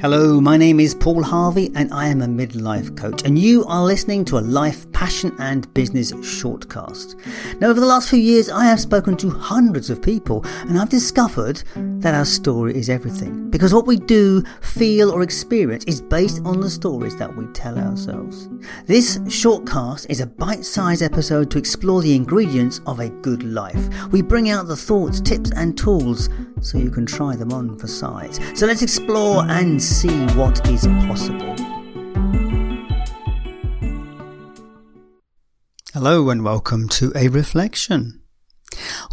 Hello, my name is Paul Harvey and I am a midlife coach, and you are listening to a life, passion, and business shortcast. Now, over the last few years, I have spoken to hundreds of people, and I've discovered that our story is everything. Because what we do, feel, or experience is based on the stories that we tell ourselves. This shortcast is a bite sized episode to explore the ingredients of a good life. We bring out the thoughts, tips, and tools so you can try them on for size. So let's explore and see what is possible. Hello and welcome to a reflection.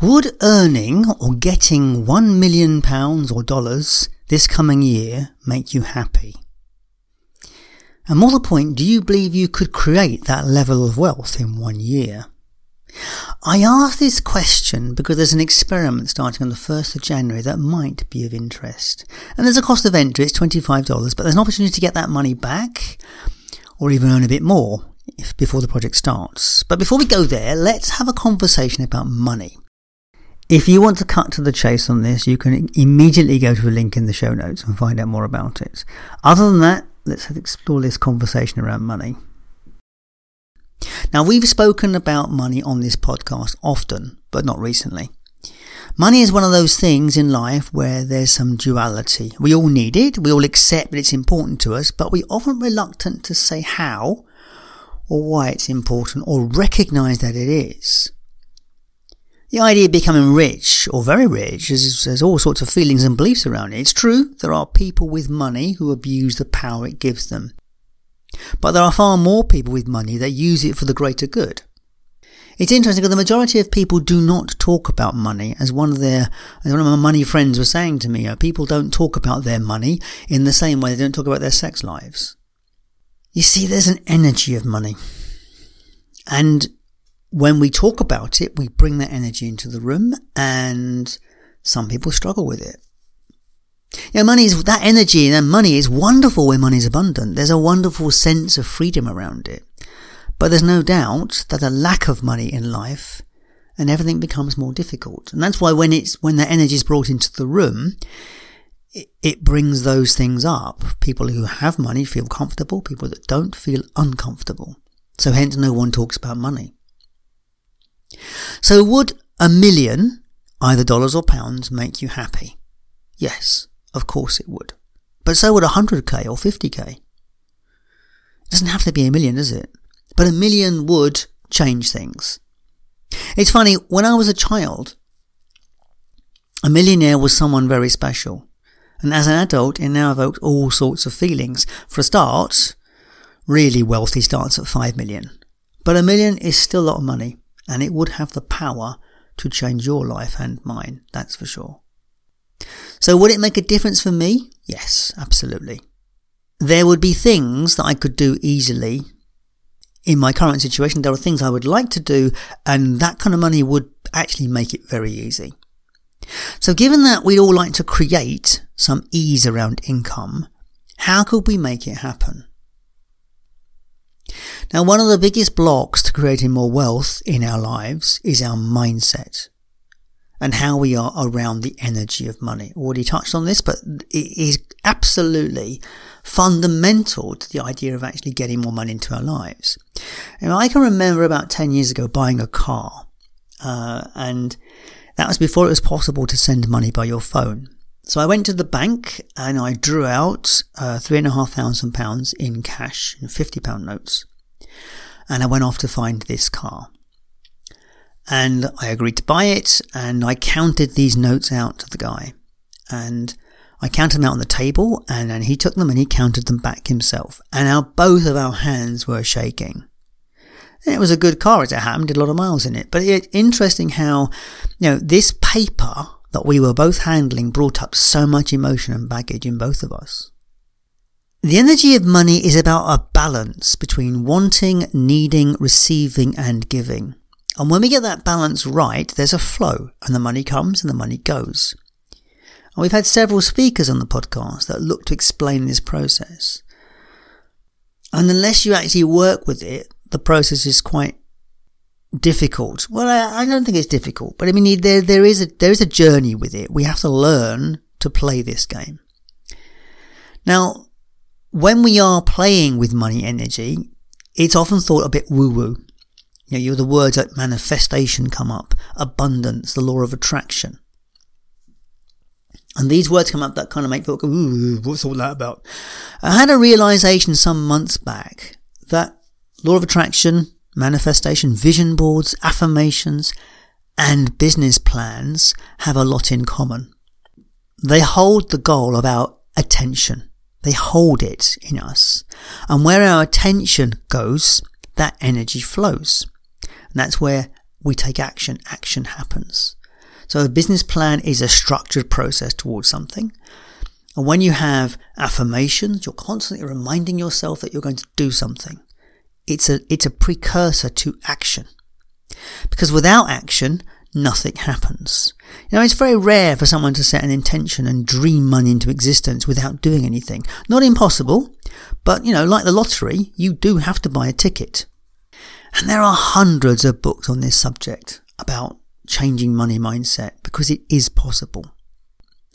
Would earning or getting one million pounds or dollars this coming year make you happy? And more the point, do you believe you could create that level of wealth in one year? I ask this question because there's an experiment starting on the 1st of January that might be of interest. And there's a cost of entry, it's $25, but there's an opportunity to get that money back or even earn a bit more if, before the project starts. But before we go there, let's have a conversation about money. If you want to cut to the chase on this, you can immediately go to a link in the show notes and find out more about it. Other than that, let's explore this conversation around money. Now, we've spoken about money on this podcast often, but not recently. Money is one of those things in life where there's some duality. We all need it, we all accept that it's important to us, but we're often reluctant to say how or why it's important or recognize that it is. The idea of becoming rich or very rich there's all sorts of feelings and beliefs around it. It's true, there are people with money who abuse the power it gives them. But there are far more people with money that use it for the greater good. It's interesting because the majority of people do not talk about money, as one of their one of my money friends was saying to me. Know, people don't talk about their money in the same way they don't talk about their sex lives. You see, there's an energy of money, and when we talk about it, we bring that energy into the room, and some people struggle with it. You know, money is that energy and money is wonderful when money is abundant. There's a wonderful sense of freedom around it. But there's no doubt that a lack of money in life and everything becomes more difficult. And that's why when it's, when the energy is brought into the room, it, it brings those things up. People who have money feel comfortable. People that don't feel uncomfortable. So hence no one talks about money. So would a million, either dollars or pounds, make you happy? Yes. Of course it would. But so would 100k or 50k. It doesn't have to be a million, does it? But a million would change things. It's funny, when I was a child, a millionaire was someone very special. And as an adult, it now evokes all sorts of feelings. For a start, really wealthy starts at 5 million. But a million is still a lot of money, and it would have the power to change your life and mine, that's for sure. So would it make a difference for me? Yes, absolutely. There would be things that I could do easily in my current situation. There are things I would like to do and that kind of money would actually make it very easy. So given that we'd all like to create some ease around income, how could we make it happen? Now, one of the biggest blocks to creating more wealth in our lives is our mindset and how we are around the energy of money. Already touched on this, but it is absolutely fundamental to the idea of actually getting more money into our lives. And I can remember about 10 years ago buying a car, uh, and that was before it was possible to send money by your phone. So I went to the bank and I drew out uh, three and a half thousand pounds in cash in 50 pound notes. And I went off to find this car and I agreed to buy it and I counted these notes out to the guy and I counted them out on the table and then he took them and he counted them back himself and our both of our hands were shaking. And it was a good car as it happened, did a lot of miles in it. But it's interesting how, you know, this paper that we were both handling brought up so much emotion and baggage in both of us. The energy of money is about a balance between wanting, needing, receiving and giving. And when we get that balance right, there's a flow and the money comes and the money goes. And we've had several speakers on the podcast that look to explain this process. And unless you actually work with it, the process is quite difficult. Well, I, I don't think it's difficult, but I mean, there, there is a, there is a journey with it. We have to learn to play this game. Now, when we are playing with money energy, it's often thought a bit woo woo. You know, you're the words like manifestation come up, abundance, the law of attraction. And these words come up that kind of make people go, ooh, what's all that about? I had a realization some months back that law of attraction, manifestation, vision boards, affirmations, and business plans have a lot in common. They hold the goal of our attention. They hold it in us. And where our attention goes, that energy flows. And that's where we take action. Action happens. So a business plan is a structured process towards something. And when you have affirmations, you're constantly reminding yourself that you're going to do something. It's a, it's a precursor to action. Because without action, nothing happens. You know, it's very rare for someone to set an intention and dream money into existence without doing anything. Not impossible, but you know, like the lottery, you do have to buy a ticket. And there are hundreds of books on this subject about changing money mindset because it is possible.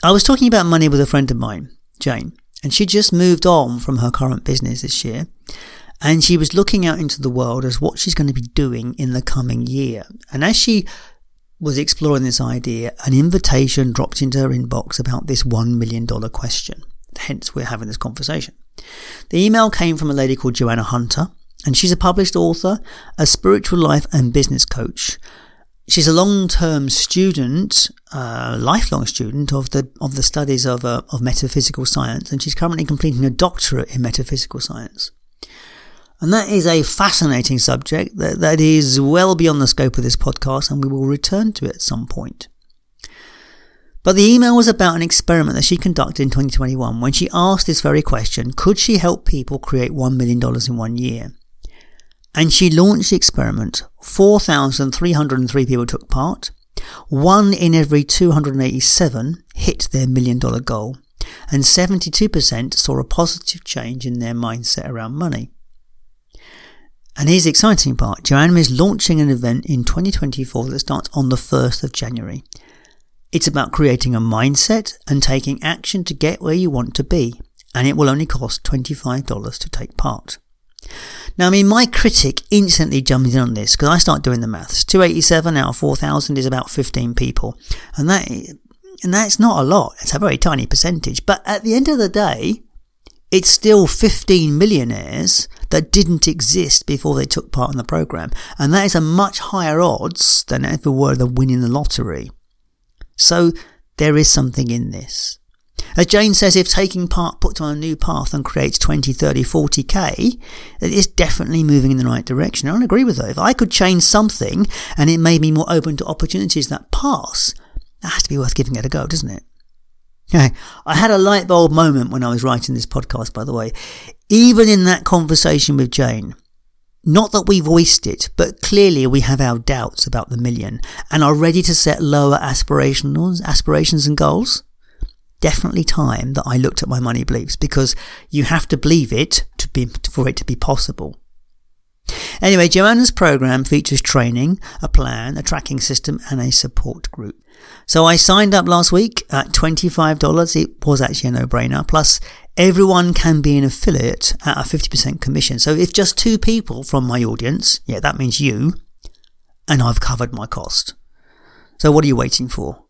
I was talking about money with a friend of mine, Jane, and she just moved on from her current business this year. And she was looking out into the world as what she's going to be doing in the coming year. And as she was exploring this idea, an invitation dropped into her inbox about this $1 million question. Hence, we're having this conversation. The email came from a lady called Joanna Hunter, and she's a published author, a spiritual life and business coach. She's a long-term student, uh, lifelong student of the of the studies of uh, of metaphysical science, and she's currently completing a doctorate in metaphysical science. And that is a fascinating subject that, that is well beyond the scope of this podcast, and we will return to it at some point. But the email was about an experiment that she conducted in 2021 when she asked this very question could she help people create $1 million in one year? And she launched the experiment. 4,303 people took part. One in every 287 hit their million dollar goal. And 72% saw a positive change in their mindset around money. And here's the exciting part. Joanna is launching an event in 2024 that starts on the 1st of January. It's about creating a mindset and taking action to get where you want to be. And it will only cost $25 to take part. Now, I mean, my critic instantly jumped in on this because I start doing the maths. 287 out of 4,000 is about 15 people. And that, and that's not a lot. It's a very tiny percentage. But at the end of the day, it's still 15 millionaires that didn't exist before they took part in the program. And that is a much higher odds than if it were the winning the lottery. So there is something in this. As Jane says, if taking part puts on a new path and creates 20, 30, 40k, it is definitely moving in the right direction. I don't agree with her. If I could change something and it made me more open to opportunities that pass, that has to be worth giving it a go, doesn't it? Okay. I had a light bulb moment when I was writing this podcast, by the way. Even in that conversation with Jane, not that we voiced it, but clearly we have our doubts about the million and are ready to set lower aspirations, aspirations and goals. Definitely time that I looked at my money beliefs because you have to believe it to be, for it to be possible. Anyway, Joanna's program features training, a plan, a tracking system, and a support group. So I signed up last week at $25. It was actually a no-brainer. Plus, everyone can be an affiliate at a 50% commission. So if just two people from my audience, yeah, that means you, and I've covered my cost. So what are you waiting for?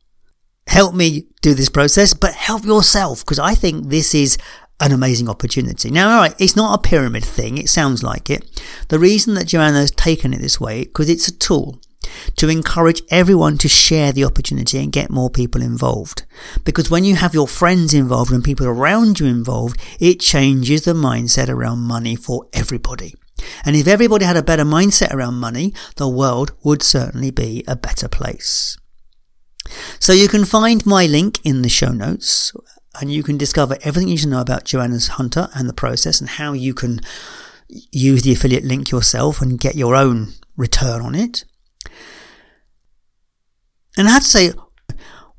Help me do this process, but help yourself because I think this is an amazing opportunity. Now, all right, it's not a pyramid thing. It sounds like it. The reason that Joanna has taken it this way, because it's a tool to encourage everyone to share the opportunity and get more people involved. Because when you have your friends involved and people around you involved, it changes the mindset around money for everybody. And if everybody had a better mindset around money, the world would certainly be a better place. So you can find my link in the show notes and you can discover everything you should know about Joanna's Hunter and the process and how you can use the affiliate link yourself and get your own return on it. And I have to say,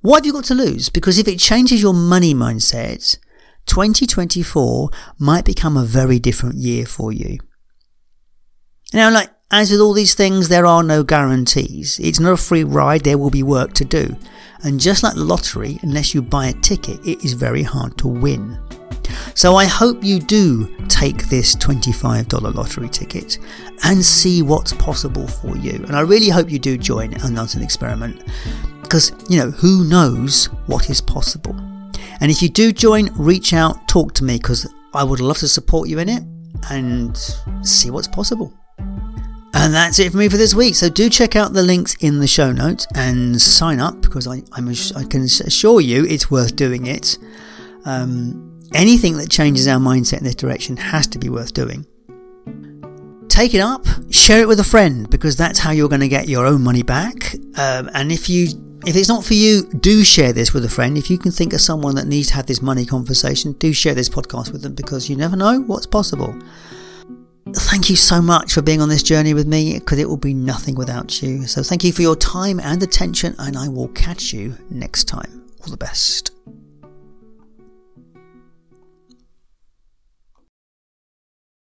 what have you got to lose? Because if it changes your money mindset, 2024 might become a very different year for you. Now, like, as with all these things, there are no guarantees. It's not a free ride, there will be work to do. And just like the lottery, unless you buy a ticket, it is very hard to win. So I hope you do take this $25 lottery ticket and see what's possible for you. And I really hope you do join an experiment because, you know, who knows what is possible. And if you do join, reach out, talk to me because I would love to support you in it and see what's possible. And that's it for me for this week. So do check out the links in the show notes and sign up because I, I'm, I can assure you it's worth doing it. Um, anything that changes our mindset in this direction has to be worth doing. Take it up, share it with a friend because that's how you're going to get your own money back. Um, and if you if it's not for you, do share this with a friend. If you can think of someone that needs to have this money conversation, do share this podcast with them because you never know what's possible. Thank you so much for being on this journey with me because it will be nothing without you. So, thank you for your time and attention, and I will catch you next time. All the best.